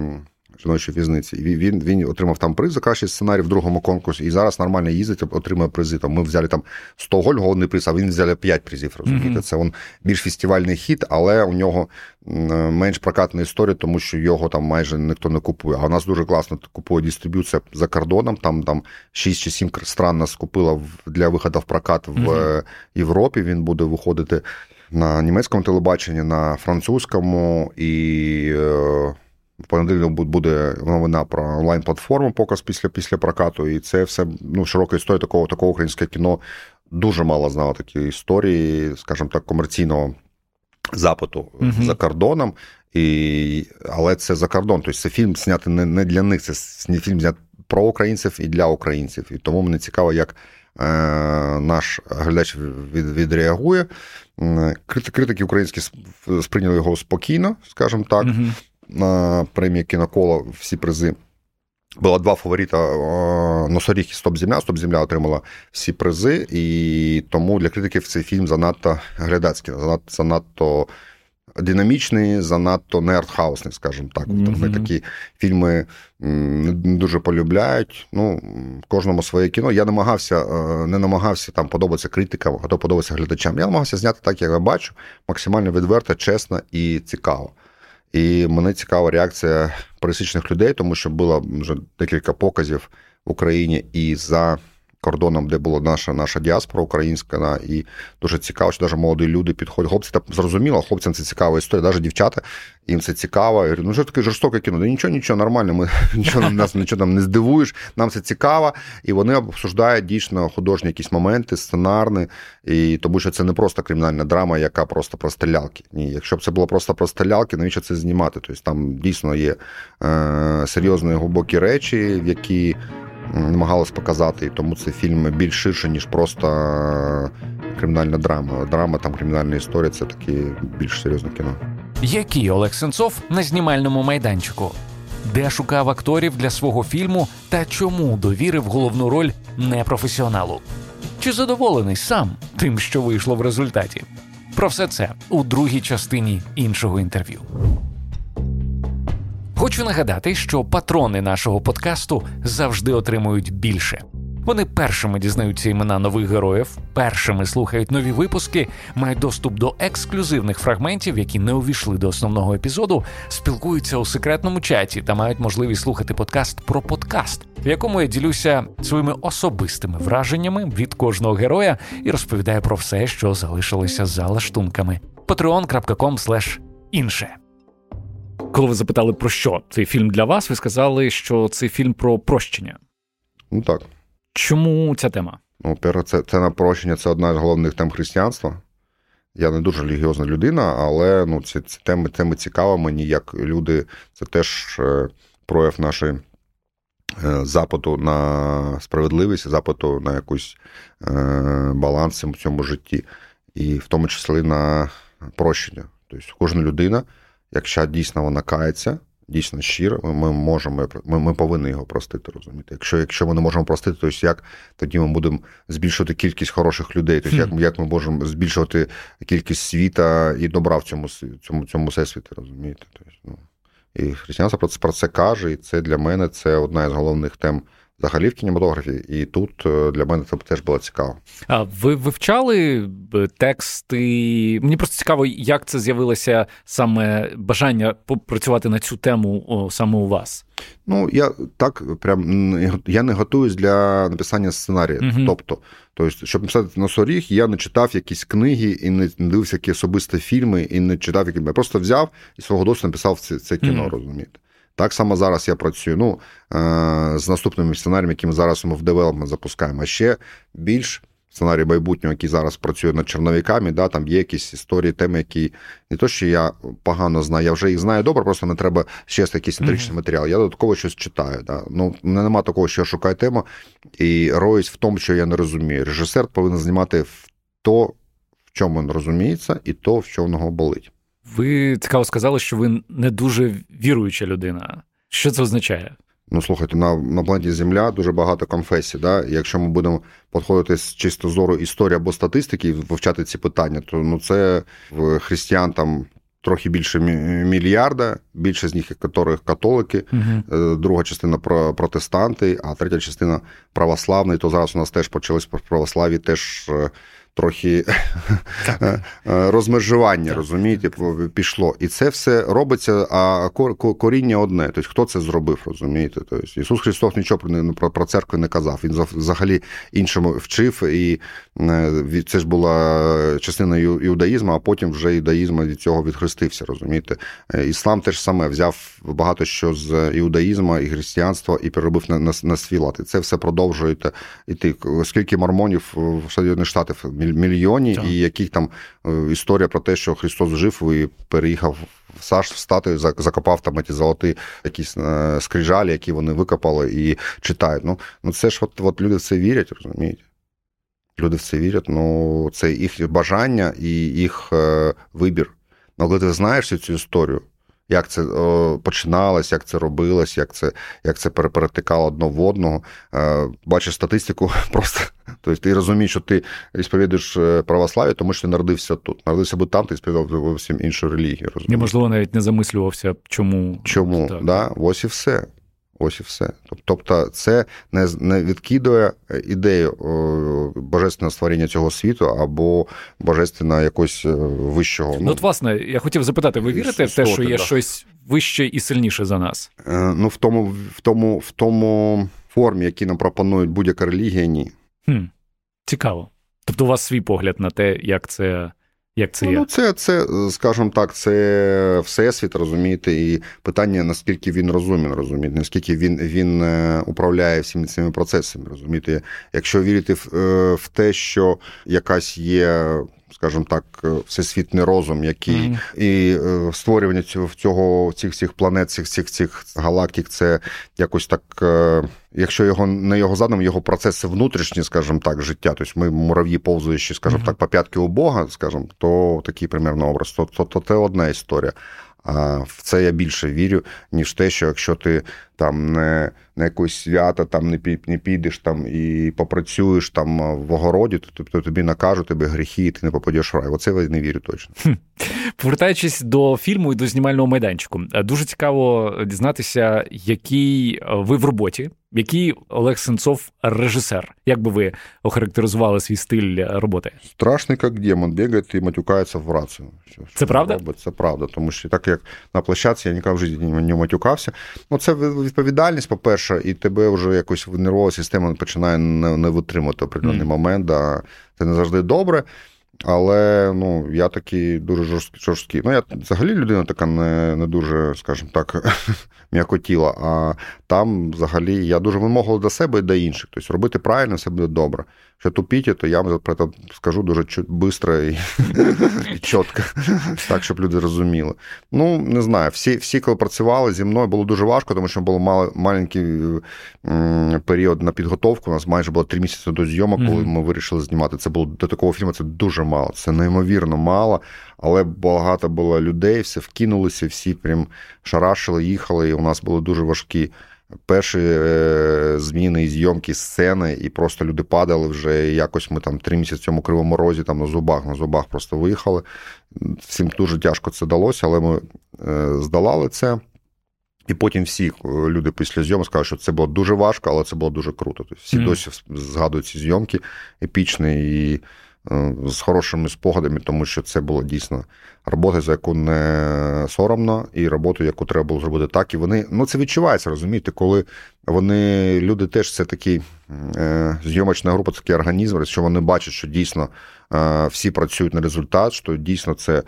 Speaker 2: жіночій в'язниці. І він він отримав там приз за кращий сценарій в другому конкурсі. І зараз нормально їздить, отримує призи. Там Ми взяли там 100 голь, головний приз, а він взяли 5 призів. розумієте. uh Це він більш фестивальний хід, але у нього менш прокатна історія, тому що його там майже ніхто не купує. А у нас дуже класно купує дистриб'юція за кордоном. Там там 6 чи 7 стран нас купила для виходу в прокат в uh Європі. Він буде виходити на німецькому телебаченні, на французькому і. В понеділок буде новина про онлайн-платформу, показ після після прокату. І це все ну, широка історія такого такого українське кіно дуже мало знало такі історії, скажімо так, комерційного запиту uh за кордоном. І, Але це за кордон. Тобто це фільм знятий не не для них, це фільм знятий про українців і для українців. І тому мені цікаво, як е, наш глядач від, відреагує. Критики українські сприйняли його спокійно, скажімо так. uh На премії кінокола всі призи. Було два фаворита Носоріг і Стоп Земля. Стоп Земля отримала всі призи, і тому для критиків цей фільм занадто глядацький, занадто занадто динамічний, занадто не артхаусний, скажімо так. Mm-hmm. Вони такі фільми не дуже полюбляють. Ну, кожному своє кіно. Я намагався, е, не намагався там подобатися критикам, а то подобатися глядачам. Я намагався зняти так, як я бачу, максимально відверто, чесно і цікаво. І мене цікава реакція пересічних людей, тому що було вже декілька показів в Україні і за кордоном, де була наша наша діаспора українська, і дуже цікаво, що навіть молоді люди підходять. Хлопці там зрозуміло, хлопцям це цікава історія, навіть дівчата, їм це цікаво. Я говорю, ну що таке жорстоке кіно? Да нічого, нічого, нормально, ми нічого нас нічого там не здивуєш, нам це цікаво. І вони обсуждають дійсно художні якісь моменти, сценарні, і тому що це не просто кримінальна драма, яка просто про стрілялки. Ні, якщо б це було просто про стрілялки, навіщо це знімати? Тобто там дійсно є е, серйозні глибокі речі, які намагалися показати, і тому це фільм більш ширше, ніж просто кримінальна драма. Драма, там кримінальна історія це таке більш серйозне кіно.
Speaker 1: Який Олег Сенцов на знімальному майданчику? Де шукав акторів для свого фільму та чому довірив головну роль непрофесіоналу? Чи задоволений сам тим, що вийшло в результаті? Про все це у другій частині іншого інтерв'ю. Хочу нагадати, що патрони нашого подкасту завжди отримують більше. Вони першими дізнаються імена нових героїв, першими слухають нові випуски, мають доступ до ексклюзивних фрагментів, які не увійшли до основного епізоду, спілкуються у секретному чаті та мають можливість слухати подкаст про подкаст, в якому я ділюся своїми особистими враженнями від кожного героя і розповідаю про все, що залишилося за лаштунками. patreon.com інше. Коли ви запитали про що цей фільм для вас, ви сказали, що цей фільм про прощення.
Speaker 2: Ну так.
Speaker 1: Чому ця тема?
Speaker 2: Ну, перше, це це на прощення це одна з головних тем християнства. Я не дуже релігіозна людина, але ну, ці, ці теми теми цікаві мені, як люди, це теж е, прояв нашої е, запиту на справедливість, запиту на якийсь е, баланс в цьому житті, і в тому числі на прощення. Тобто кожна людина, якщо дійсно вона кається, дійсно щиро, ми можемо, ми ми повинні його простити, розумієте. Якщо якщо ми не можемо простити, то як тоді ми будемо збільшувати кількість хороших людей, тобто як як ми можемо збільшувати кількість світа і добра в цьому цьому, цьому всесвіті, розумієте? Тобто, ну, І християнство про це про це каже, і це для мене це одна із головних тем взагалі в кінематографі, і тут е, для мене це теж було цікаво.
Speaker 1: А ви вивчали тексти? Мені просто цікаво, як це з'явилося саме бажання попрацювати на цю тему саме у вас.
Speaker 2: Ну, я так прям я не готуюсь для написання сценарію. uh Тобто, тобто, щоб написати на соріг, я не читав якісь книги і не дивився які особисті фільми, і не читав які. Я просто взяв і свого досвіду написав це це кіно, uh розумієте. Так само зараз я працюю ну, е, з наступними сценаріями, які ми зараз ми в девелопмент запускаємо. А ще більш сценарій майбутнього, який зараз працює над черновиками, да, там є якісь історії, теми, які не то, що я погано знаю, я вже їх знаю добре, просто не треба ще якийсь інтричний mm-hmm. матеріал. Я додатково щось читаю. Да. Ну, мене нема такого, що я шукаю тему і роюсь в тому, що я не розумію. Режисер повинен знімати в то, в чому він розуміється, і то, в чому нього болить.
Speaker 1: Ви цікаво сказали, що ви не дуже віруюча людина. Що це означає?
Speaker 2: Ну, слухайте, на на планеті Земля дуже багато конфесій. Да? Якщо ми будемо підходити з чисто зору історії або статистики, вивчати ці питання, то ну це в християн там трохи більше мільярда, більше з них яких католики, угу. друга частина протестанти, а третя частина православний. То зараз у нас теж почались православі теж е, трохи е, е, розмежування, розумієте, пішло. І це все робиться, а коріння одне. Тобто, хто це зробив, розумієте? Тобто, Ісус Христос нічого про, про церкву не казав. Він взагалі іншому вчив, і це ж була частина іудаїзму, а потім вже іудаїзм від цього відхрестився, розумієте? Іслам теж саме взяв багато що з іудаїзму і християнства і переробив на на, на свій лад. І це все продовжує йти. Скільки мормонів в Сполучених Штатах мільйоні, так. і яких там е, історія про те, що Христос жив і переїхав в Саш в статую, закопав там ті золоті якісь е, скрижалі, які вони викопали і читають. Ну ну це ж от, от люди в це вірять, розумієте? Люди в це вірять, ну це їх бажання і їх е, вибір. Ну, коли ти знаєш цю історію, як це починалось, як це робилось, як це як це перетикало одно в одного. Е, бачиш статистику, просто тобто ти розумієш, що ти сповідуєш е, православ'я, тому що ти народився тут. Народився би там, ти сповідав зовсім іншу релігію.
Speaker 1: Розумієш? Я, можливо, навіть не замислювався, чому.
Speaker 2: Чому? Так. Да? Ось і все. Ось і все. Тобто, це не не відкидує ідею божественного створення цього світу або божественного якогось е, вищого.
Speaker 1: Ну, ну от, власне, я хотів запитати, ви вірите в те, що є да. щось вище і сильніше за нас?
Speaker 2: Е, ну, в тому, в тому, в тому формі, які нам пропонують будь-яка релігія, ні.
Speaker 1: Хм, Цікаво. Тобто, у вас свій погляд на те, як це як це
Speaker 2: ну,
Speaker 1: є?
Speaker 2: Ну, це, це, скажімо так, це всесвіт, розумієте, і питання, наскільки він розумен, розумієте, наскільки він він е, управляє всіми цими процесами, розумієте. Якщо вірити в, е, в те, що якась є скажімо так, е, всесвітний розум, який mm-hmm. і е, створювання цього цього цих всіх планет, цих цих цих галактик, це якось так. Е, якщо його не його задум, його процеси внутрішні, скажімо так, життя. Тобто ми мурав'ї повзуючи, скажімо mm-hmm. так, по п'ятки у Бога, скажімо, то такий примерно образ, то, то, то це одна історія. А в це я більше вірю, ніж те, що якщо ти там не на якусь свято там не не підеш там і попрацюєш там в огороді, то, то тобі накажуть тебе гріхи, і ти не попадеш в рай. Оце я не вірю точно.
Speaker 1: Повертаючись до фільму і до знімального майданчику, дуже цікаво дізнатися, який ви в роботі який Олег Сенцов режисер? Як би ви охарактеризували свій стиль роботи?
Speaker 2: Страшний як демон, бігає і матюкається в рацію.
Speaker 1: Це правда?
Speaker 2: Робить. Це правда, тому що так як на площадці я ніколи в житті не матюкався. Ну це відповідальність, по-перше, і тебе вже якось нервова система починає не витримати определений mm. момент. А це не завжди добре. Але ну, я такий дуже жорсткий. жорсткий. Ну, я взагалі людина така не не дуже, скажімо так, м'якотіла. А там взагалі я дуже вимогливий до себе і до інших. Тобто робити правильно, все буде добре. Що тупіті, то я вам про це скажу дуже швидко і, і чітко, так, щоб люди розуміли. Ну, не знаю, всі, всі, коли працювали зі мною, було дуже важко, тому що було мал, маленький період на підготовку. У нас майже було три місяці до зйомок, коли ми вирішили знімати. Це було до такого фільму, це дуже мало, це неймовірно мало, але багато було людей, все вкинулися, всі прям шарашили, їхали, і у нас були дуже важкі перші е, зміни і зйомки сцени, і просто люди падали вже. і Якось ми там три місяці в цьому кривому розі там на зубах, на зубах просто виїхали. Всім дуже тяжко це далося, але ми е, здолали це. І потім всі е, люди після зйомки скажуть, що це було дуже важко, але це було дуже круто. Тобто Всі mm. досі згадують ці зйомки епічні і з хорошими спогадами, тому що це було дійсно робота, за яку не соромно, і роботу, яку треба було зробити так. І вони ну це відчувається, розумієте, коли вони люди теж це такий е, зйомочна група, такий організм, що вони бачать, що дійсно е, всі працюють на результат, що дійсно це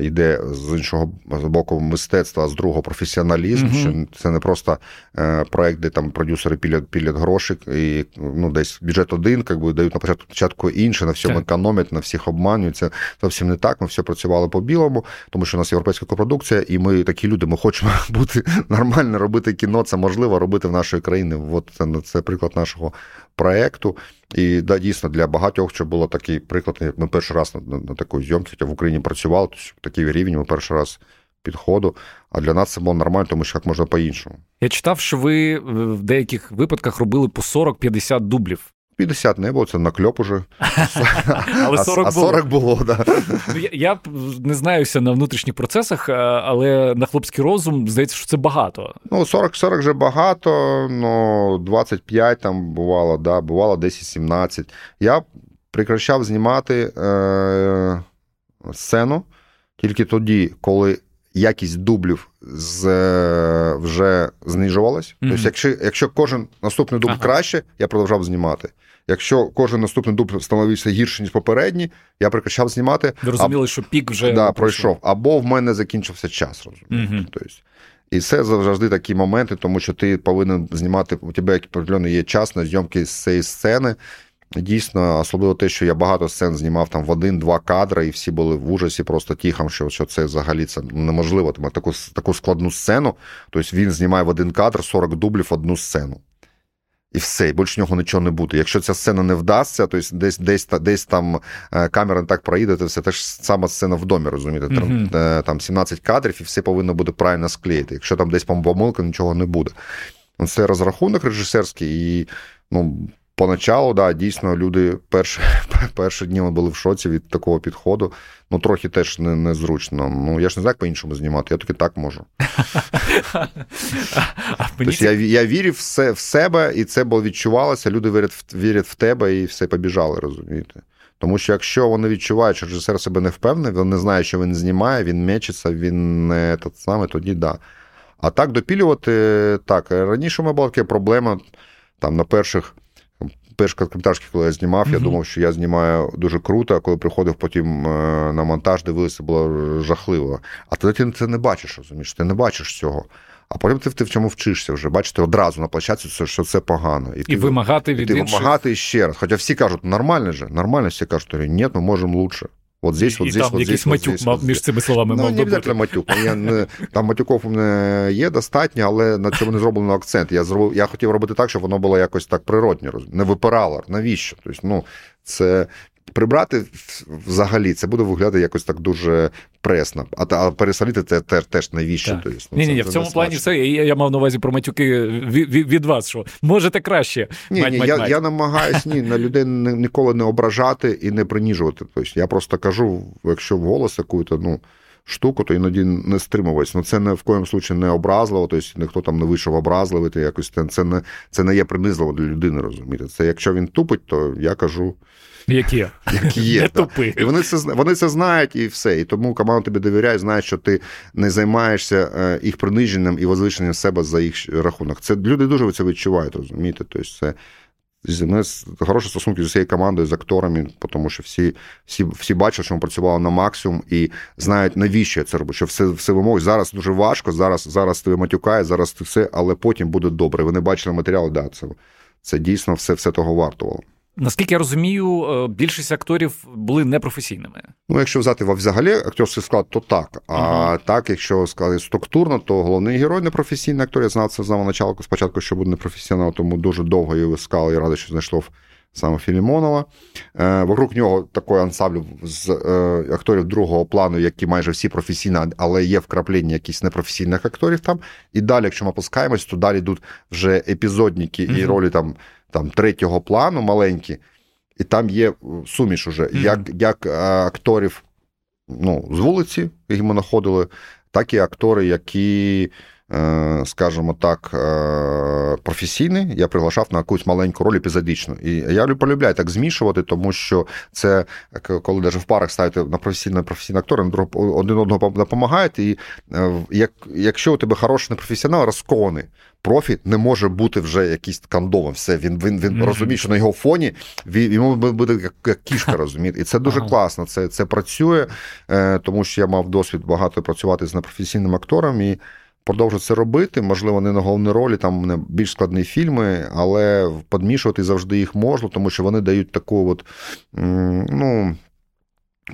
Speaker 2: йде з іншого боку мистецтва, а з другого професіоналізм, mm-hmm. що це не просто е, проект, де там продюсери пілять пілять гроші, і ну десь бюджет один, якби дають на початку початку інше, на всьому економять, на всіх обманюють. Це зовсім не так. Ми все працювали по білому, тому що у нас європейська копродукція, і ми такі люди, ми хочемо бути нормально, робити кіно. Це можливо робити в нашій країні. От це, це приклад нашого проекту. І да, дійсно для багатьох що було такий приклад. Ми перший раз на, на такій зйомці в Україні працювали, то такий рівень ми перший раз підходу. А для нас це було нормально, тому що як можна по-іншому.
Speaker 1: Я читав, що ви в деяких випадках робили по 40-50 дублів.
Speaker 2: 50 не було, це накльоп уже.
Speaker 1: Але 40
Speaker 2: а 40 було, да.
Speaker 1: Ну, я, я не знаюся на внутрішніх процесах, але на хлопський розум здається, що це багато.
Speaker 2: Ну, 40 40 вже багато, ну 25 там бувало, да, бувало 10-17. Я прекращав знімати е, сцену тільки тоді, коли якість дублів з, вже знижувалась. Mm-hmm. Тобто, якщо якщо кожен наступний дуб ага. краще, я продовжав знімати. Якщо кожен наступний дуб становився гірше, ніж попередній, я прекращав знімати.
Speaker 1: Ви розуміли, а... що пік вже
Speaker 2: да, пройшов. Або в мене закінчився час, розумієте. Mm-hmm. Тобто, і це завжди такі моменти, тому що ти повинен знімати, у тебе як є час на зйомки з цієї сцени. Дійсно, особливо те, що я багато сцен знімав там в один-два кадри, і всі були в ужасі, просто тіхом, що що це взагалі це неможливо. Тому таку таку складну сцену. Тобто він знімає в один кадр 40 дублів одну сцену. І все, і більше нього нічого не буде. Якщо ця сцена не вдасться, то десь десь, десь там е, камера не так проїде, то все теж сама сцена в домі, розумієте? Mm-hmm. Там 17 кадрів, і все повинно буде правильно склеїти. Якщо там десь помилка, нічого не буде. Це розрахунок режисерський, і ну, Поначалу, да, дійсно, люди перші перші дні були в шоці від такого підходу. Ну, трохи теж не, незручно. Ну, я ж не знаю, як по-іншому знімати, я тільки так можу. Тобто Я я вірив в, в себе, і це було відчувалося. Люди вірять вірять в тебе і все побіжали, розумієте? Тому що якщо вони відчувають, що режисер себе не впевнений, він не знає, що він знімає, він мечиться, він не тот саме, тоді да. А так допілювати так. Раніше у мене була така проблема там на перших перші короткометражки, коли я знімав, я думав, що я знімаю дуже круто, а коли приходив потім е, на монтаж, дивилися, було жахливо. А тоді ти це не бачиш, розумієш? Ти не бачиш цього. А потім ти, ти в чому вчишся вже. Бачите, одразу на площадці, що це погано.
Speaker 1: І, і ти, вимагати від
Speaker 2: і ти
Speaker 1: інших.
Speaker 2: вимагати ще раз. Хоча всі кажуть, нормально же, нормально, всі кажуть, ні, ми можемо лучше. Вот здесь, вот здесь,
Speaker 1: там
Speaker 2: вот
Speaker 1: якийсь
Speaker 2: здесь,
Speaker 1: матюк
Speaker 2: вот здесь,
Speaker 1: між цими словами
Speaker 2: ну,
Speaker 1: мав
Speaker 2: не обов'язково матюк. Там матюков у є достатньо, але на цьому не зроблено акцент. Я зробив, я хотів робити так, щоб воно було якось так природньо, не випирало. Навіщо? Тобто, ну, це прибрати взагалі це буде виглядати якось так дуже пресно. А а пересолити це теж теж навіщо?
Speaker 1: Тобто, ну, ні, ні, ні, в цьому плані все. Я, я мав на увазі про матюки від, від, від вас, що можете краще.
Speaker 2: Ні,
Speaker 1: мать,
Speaker 2: ні,
Speaker 1: мать,
Speaker 2: я
Speaker 1: мать.
Speaker 2: я намагаюсь ні, на людей ніколи не ображати і не приніжувати. Тобто я просто кажу, якщо в голос якусь, ну. Штуку, то іноді не стримуватись. Ну це не в коєму случаї не образливо, тобто ніхто там не вийшов образливий, то якось це не це не є принизливо для людини, розумієте. Це якщо він тупить, то я кажу.
Speaker 1: Які є.
Speaker 2: Які є
Speaker 1: не тупи.
Speaker 2: І вони це вони це знають і все. І тому команда тобі довіряє, знає, що ти не займаєшся їх приниженням і возвищенням себе за їх рахунок. Це люди дуже це відчувають, розумієте? Тобто це. Ми хороші стосунки з усією командою, з акторами, тому що всі всі, всі бачили, що ми працювали на максимум і знають, навіщо я це роблю. Що все все вимоги. Зараз дуже важко, зараз зараз ти матюкає, зараз ти все, але потім буде добре. Вони бачили матеріал, да, це це дійсно все все того вартувало.
Speaker 1: Наскільки я розумію, більшість акторів були непрофесійними.
Speaker 2: Ну, якщо взяти взагалі акторський склад, то так. А uh-huh. так, якщо сказати структурно, то головний герой непрофесійний актор. Я знав це з самого началку спочатку, що буде непрофесійно, тому дуже довго його искав і радий, що знайшов саме Філімонова. Е, Вокруг нього такий ансамбль з е, акторів другого плану, які майже всі професійні, але є вкраплення якихось непрофесійних акторів там. І далі, якщо ми опускаємось, то далі йдуть вже епізодники uh-huh. і ролі там там третього плану маленькі, і там є суміш уже, mm-hmm. як як акторів ну, з вулиці, які ми знаходили, так і актори, які, е, скажімо так, е, професійні, я приглашав на якусь маленьку роль епізодичну. І я полюбляю так змішувати, тому що це коли навіть в парах ставите на професійні професійні актори, один одного допомагають, і е, як, якщо у тебе хороший непрофесіонал, розкований, профі не може бути вже якийсь кандовим. Все, він він, він mm-hmm. розуміє, що на його фоні він, йому буде як, як кішка, розумієте. І це дуже ага. класно. Це це працює, е, тому що я мав досвід багато працювати з непрофесійним актором і продовжу це робити. Можливо, не на головній ролі, там не більш складні фільми, але подмішувати завжди їх можна, тому що вони дають таку от, ну.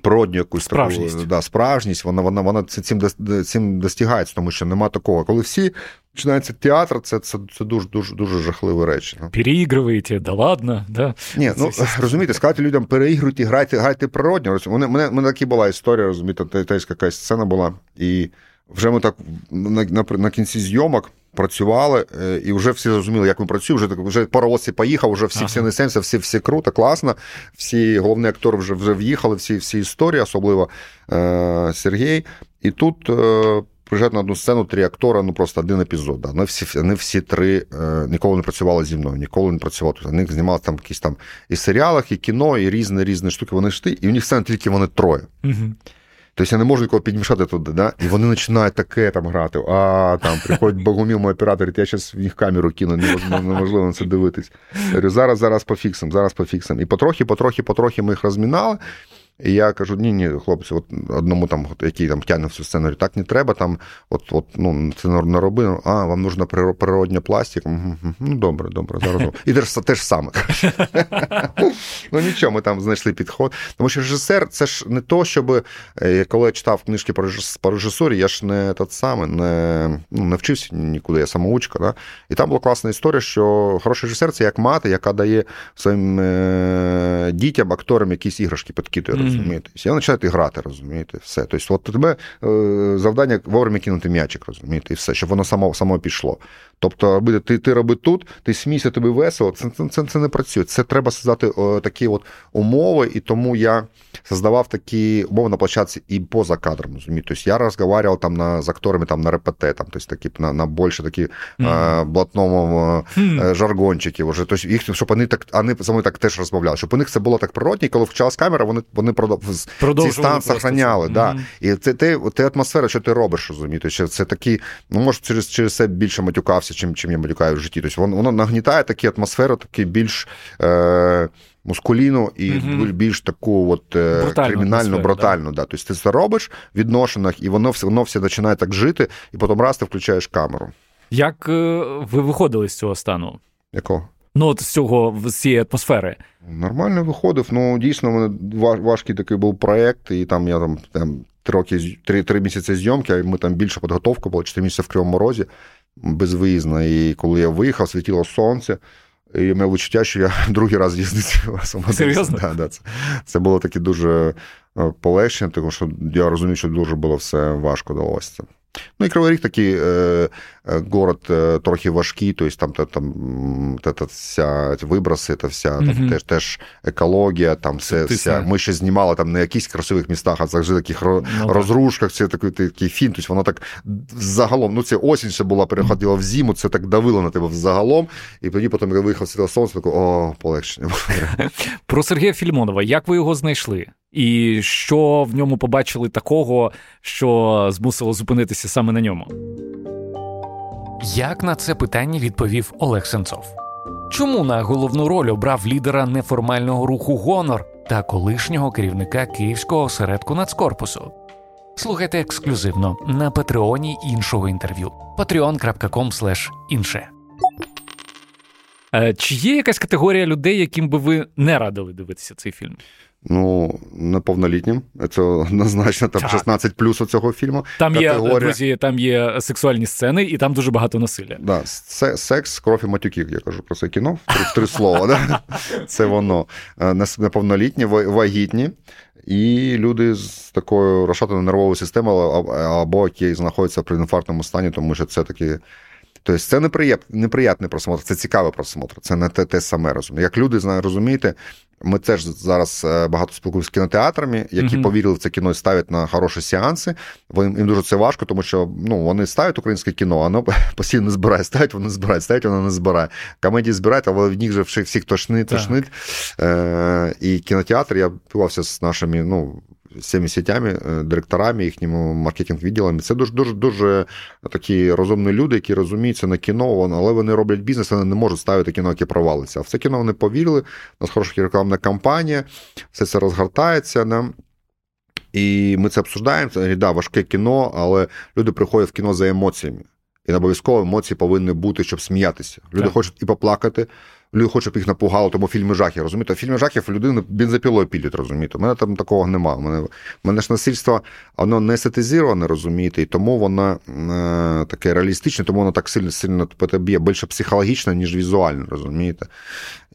Speaker 2: Природню якусь
Speaker 1: справжність.
Speaker 2: таку да, справжність, вона вона, вона цим цим достигається, тому що нема такого. Коли всі починається театр, це це, це дуже дуже дуже жахливі речі.
Speaker 1: Ну. Переігруєте, да ладно. Да.
Speaker 2: Ні, ну розумієте, сказати людям, переігруйте, грайте, грайте природньо. У мене, мене, мене така була історія, розумієте, теж якась сцена була. І вже ми так на, на, на кінці зйомок. Працювали, е, і вже всі зрозуміли, як ми працюємо. Вже вже паровоз поїхав, вже всі ага. всі несемося, всі всі круто, класно. Всі головні актори вже вже в'їхали, всі всі історії, особливо е, Сергій. І тут е, приїжджають на одну сцену три актора, ну просто один епізод. Да. Вони всі вони всі три е, ніколи не працювали зі мною, ніколи не працювали. Тобто Вони знімали там якісь там і серіалах, і кіно, і різні різні штуки. Вони йшли, і у них сцена тільки вони троє. Угу. Тобто я не можу нікого підмішати туди, да? і вони починають таке там грати. А там приходять Богоміл, мій оператор, я зараз в них камеру кину, неможливо на це дивитись. Я говорю, зараз, зараз пофіксим, зараз пофіксим. І потрохи, потрохи, потрохи ми їх розмінали. І я кажу: ні, ні, хлопці, от одному там, який там тягне всю сценарію, так не треба, там, от, от, ну, це не роби, а, вам нужна природня пластика. Ну, добре, добре, зараз. І те ж, те ж саме. Ну нічого, ми там знайшли підход. Тому що режисер це ж не то, щоб е, коли я читав книжки по режисурі, я ж не тот саме, не ну, не вчився нікуди, я самоучка. Да? І там була класна історія, що хороший режисер це як мати, яка дає своїм е, дітям, акторам якісь іграшки підкидує розумієте? Вони починають грати, розумієте, все. Тобто, от тебе е, завдання вовремя кинути м'ячик, розумієте, і все, щоб воно само само пішло. Тобто, робити ти ти роби тут, ти смійся, тобі весело, це це, це, це не працює. Це треба создати такі от умови, і тому я создавав такі умови на площадці і поза кадром. розумієте. Тобто я розмовляв там на, з акторами там, на РПТ, там, тобто, такі, на на більше такі mm-hmm. блатному mm-hmm. жаргончики. Вже, тобто, їх, щоб вони так вони за мною так теж розмовляли, щоб у них це було так природні, коли включалась камера, вони вони цей стан сохраняли. Да. Mm-hmm. І це ти, ти атмосфера, що ти робиш, розумієте? Що це такі, ну може, через через це більше матюкався, чим чим я матюкаю в житті. Тобто воно, воно нагнітає такі атмосферу, такий більш. Е, Мускуліну і mm більш таку от е, Брутальну кримінальну, брутальну. Да. Тобто ти це робиш в відношеннях, і воно все воно все починає так жити, і потім раз ти включаєш камеру.
Speaker 3: Як е, ви виходили з цього стану?
Speaker 2: Якого?
Speaker 3: Ну, от з цього з цієї атмосфери.
Speaker 2: Нормально виходив. Ну, дійсно, мене важкий такий був проєкт, і там я там там три роки, три, три місяці зйомки, а ми там більше підготовка була, чотири місяці в Кривому Розі, безвиїзна. І коли я виїхав, світило сонце. І я мав відчуття, що я другий раз їздив.
Speaker 3: Серйозно?
Speaker 2: Да, да, Це це було таке дуже е, полегшення, тому що я розумію, що дуже було все важко далося. Ну і Кривий Ріг такий е, е город е, трохи важкий, тобто там та, там та, та вся виброси, та вся там mm теж теж екологія, там все, вся. Ми ще знімали там не якісь красивих містах, а завжди таких ну, розрушках. Це такий такий фін. Тобто воно так загалом, ну це осінь ще була, переходила в зиму, це так давило на тебе взагалом. І тоді потім я виїхав світло сонце, таке, о, полегшення.
Speaker 3: Про Сергія Фільмонова, як ви його знайшли? І що в ньому побачили такого, що змусило зупинитися саме на ньому?
Speaker 1: Як на це питання відповів Олег Сенцов? Чому на головну роль обрав лідера неформального руху Гонор та колишнього керівника Київського осередку Нацкорпусу? Слухайте ексклюзивно на патреоні іншого інтерв'ю patreon.com інше.
Speaker 3: Чи є якась категорія людей, яким би ви не радили дивитися цей фільм?
Speaker 2: Ну, неповнолітнім. Це однозначно там так. 16 плюс у цього фільму.
Speaker 3: Там Категорія... є друзі, там є сексуальні сцени, і там дуже багато насилля.
Speaker 2: Да, Секс, кров і матюки, я кажу про це кіно. Три, три слова. Да? Це воно. Е, неповнолітні, вагітні. І люди з такою розшатаною нервовою системою, або які знаходяться при інфарктному стані, тому що це такі Тобто це неприятний просмотр, це цікавий просмотр, це не те те саме розуміє. Як люди розумієте, ми теж зараз е, багато спілкуємося з кінотеатрами, які mm-hmm. повірили в це кіно і ставлять на хороші сеанси. Їм, їм дуже це важко, тому що ну, вони ставлять українське кіно, а воно постійно не збирає. Ставить, вони збирають, ставить, воно не збирає. Комедії збирають, але в них же всіх тошнить, тошнить. Е, І кінотеатр, я спілкувався з нашими, ну, всіми сетями, е, директорами, їхніми маркетинг-відділами. Це дуже дуже дуже такі розумні люди, які розуміються на кіно, але вони роблять бізнес, вони не можуть ставити кіно, яке провалиться. А в це кіно вони повірили. У нас хороша рекламна кампанія, все це розгортається. нам. І ми це обсуждаємо. Це да, важке кіно, але люди приходять в кіно за емоціями. І обов'язково емоції повинні бути, щоб сміятися. Люди так. хочуть і поплакати, люди хочуть, щоб їх напугало, тому фільми жахів, розумієте? Фільми жахів людину бензопілою пілять, розумієте? У мене там такого немає. У мене, у мене ж насильство воно не естетизіроване, розумієте, і тому воно е, таке реалістичне, тому воно так сильно сильно б'є більше психологічно, ніж візуально, розумієте?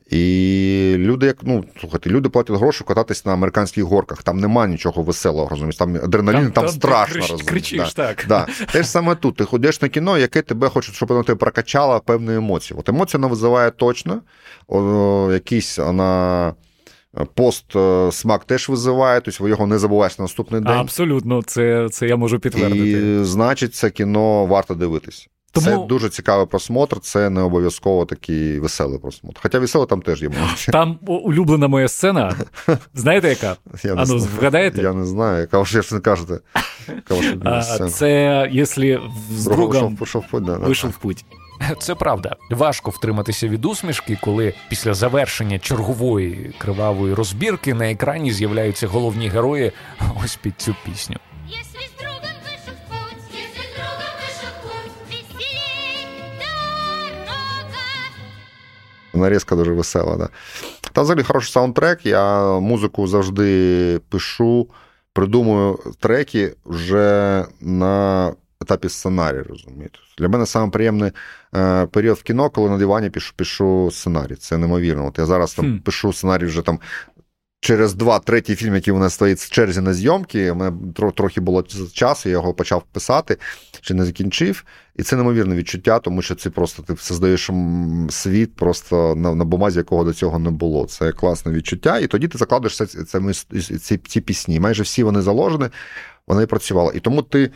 Speaker 2: І люди, як ну слухайте, люди платять гроші кататись на американських горках. Там нема нічого веселого, розумієш, Там адреналін, там, там страшно.
Speaker 3: Крич, кричиш,
Speaker 2: да,
Speaker 3: так.
Speaker 2: Да. Те ж саме тут. Ти ходиш на кіно, яке тебе хоче, щоб воно тебе прокачало певні емоції. От емоція вона визиває точно, о, якийсь вона. Пост е, смак теж визиває, тобто ви його не забуваєш на наступний день.
Speaker 3: Абсолютно, це це я можу підтвердити.
Speaker 2: І значить, це кіно варто дивитись. Тому... Це дуже цікавий просмотр, це не обов'язково такий веселий просмотр. Хоча веселий там теж є
Speaker 3: моменти. Там улюблена моя сцена. Знаєте, яка? Я а ну, вгадаєте?
Speaker 2: Я не знаю, яка ви ж не кажете.
Speaker 3: Яка Це якщо з другом вийшов в путь.
Speaker 1: Це правда. Важко втриматися від усмішки, коли після завершення чергової кривавої розбірки на екрані з'являються головні герої ось під цю пісню.
Speaker 2: Нарізка дуже весела. Да. Та взагалі хороший саундтрек. Я музику завжди пишу, придумую треки вже на етапі сценарію, розумієте. Для мене саме приємний е, період в кіно, коли на дивані пишу пишу сценарій. Це неймовірно. От Я зараз там хм. пишу сценарій вже там через два третій фільм, який у нас стоїть в черзі на зйомки. У мене трохи було часу, я його почав писати, чи не закінчив. І це неймовірне відчуття, тому що це просто ти создаєш світ просто на на бумазі, якого до цього не було. Це класне відчуття. І тоді ти закладеш це, це, ці, ці пісні. Майже всі вони заложені, вони працювали. І тому ти.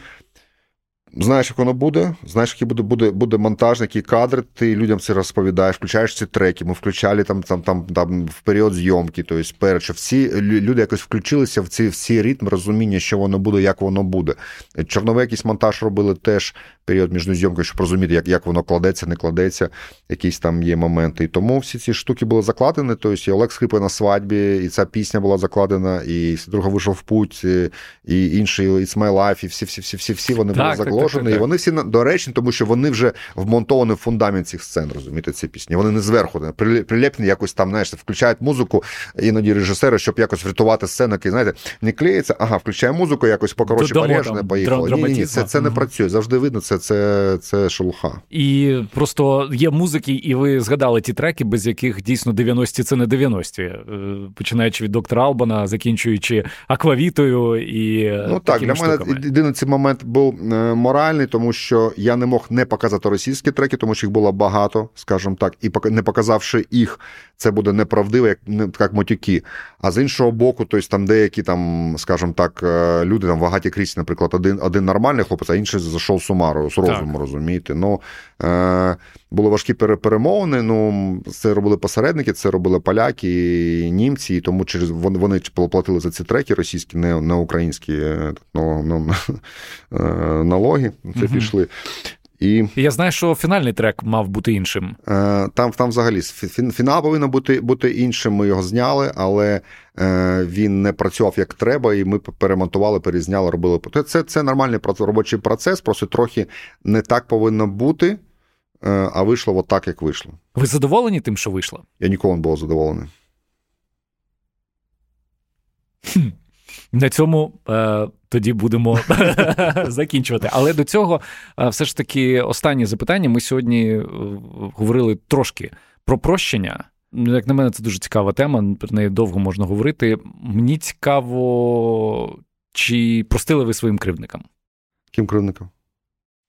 Speaker 2: Знаєш, як воно буде, знаєш, який буде буде, буде монтаж, які кадри, ти людям це розповідаєш, включаєш ці треки. Ми включали там там, там, там в період зйомки, тобто перед, що всі люди якось включилися в ці всі ритм розуміння, що воно буде, як воно буде. Чорновий якийсь монтаж робили теж період між зйомкою, щоб розуміти, як як воно кладеться, не кладеться, якісь там є моменти. І тому всі ці штуки були закладені. Тобто і Олег Скрипи на свадьбі, і ця пісня була закладена, і друга вийшов в путь, і інший It's My Life, і всі всі всі всі всі вони так, були закладені. І вони всі доречні, тому що вони вже вмонтовані в фундамент цих сцен, розумієте, ці пісні. Вони не зверху прилеплені, якось там, знаєш, включають музику, іноді режисери, щоб якось врятувати сцену, які, знаєте, не клеїться, ага, включає музику, якось покоротше порежне, поїхало. Ні, ні, це це не працює. Завжди видно, це це, це шелуха.
Speaker 3: І просто є музики, і ви згадали ті треки, без яких дійсно 90-ті це не 90-ті. Е, починаючи від доктора Албана, закінчуючи аквавітою і
Speaker 2: ну так для мене єдиний цей момент був е, моральний, тому що я не мог не показати російські треки, тому що їх було багато, скажімо так, і не показавши їх, це буде неправдиво, як як мотюки. А з іншого боку, тобто там деякі там, скажімо так, е, люди там вагаті крізь, наприклад, один один нормальний хлопець, а інший зайшов сумару з розуму, розумієте. Ну е, були важкі перемовини. Ну це робили посередники, це робили поляки, і німці, і тому через вони вони платили за ці треки російські, не не українські е, ну, ну, налоги. Це угу. пішли.
Speaker 3: І я знаю, що фінальний трек мав бути іншим.
Speaker 2: Е, там там взагалі фінал повинен бути бути іншим. Ми його зняли, але е, він не працював як треба, і ми перемонтували, перезняли, робили. Це це нормальний робочий процес, просто трохи не так повинно бути, е, а вийшло от так, як вийшло.
Speaker 3: Ви задоволені тим, що вийшло?
Speaker 2: Я ніколи не був задоволений.
Speaker 3: На цьому е, тоді будемо закінчувати. Але до цього е, все ж таки останнє запитання. Ми сьогодні е, говорили трошки про прощення. Як на мене, це дуже цікава тема, про неї довго можна говорити. Мені цікаво, чи простили ви своїм кривдникам?
Speaker 2: Ким кривдникам?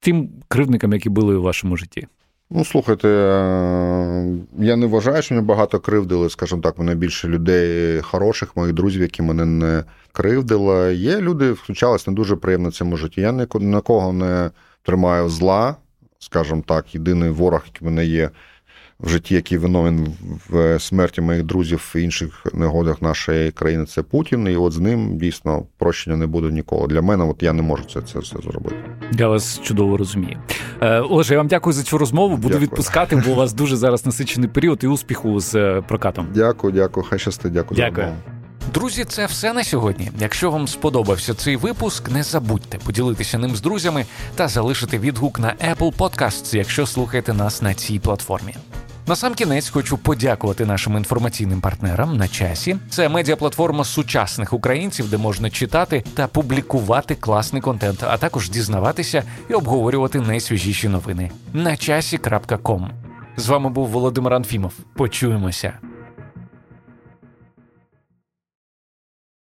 Speaker 3: Тим кривдникам, які були у вашому житті.
Speaker 2: Ну, слухайте, е, я не вважаю, що мене багато кривдили, скажімо так, мене більше людей хороших, моїх друзів, які мене не кривдили. Є люди, включались не дуже приємно в цьому житті. Я ні на кого не тримаю зла, скажімо так, єдиний ворог, який в мене є в житті, який виновен в смерті моїх друзів і інших негодах нашої країни, це Путін. І от з ним дійсно прощення не буде ніколи. Для мене, от я не можу це це все зробити.
Speaker 3: Я вас чудово розумію. Е, Олеже, я вам дякую за цю розмову. Буду дякую. відпускати, бо у вас дуже зараз насичений період і успіху з е, прокатом.
Speaker 2: Дякую, дякую. Хай щастить. Дякую.
Speaker 3: Дякую.
Speaker 1: Друзі, це все на сьогодні. Якщо вам сподобався цей випуск, не забудьте поділитися ним з друзями та залишити відгук на Apple Podcasts, якщо слухаєте нас на цій платформі. На сам кінець хочу подякувати нашим інформаційним партнерам на часі. Це медіаплатформа сучасних українців, де можна читати та публікувати класний контент, а також дізнаватися і обговорювати найсвіжіші новини. На часі.ком З вами був Володимир Анфімов. Почуємося.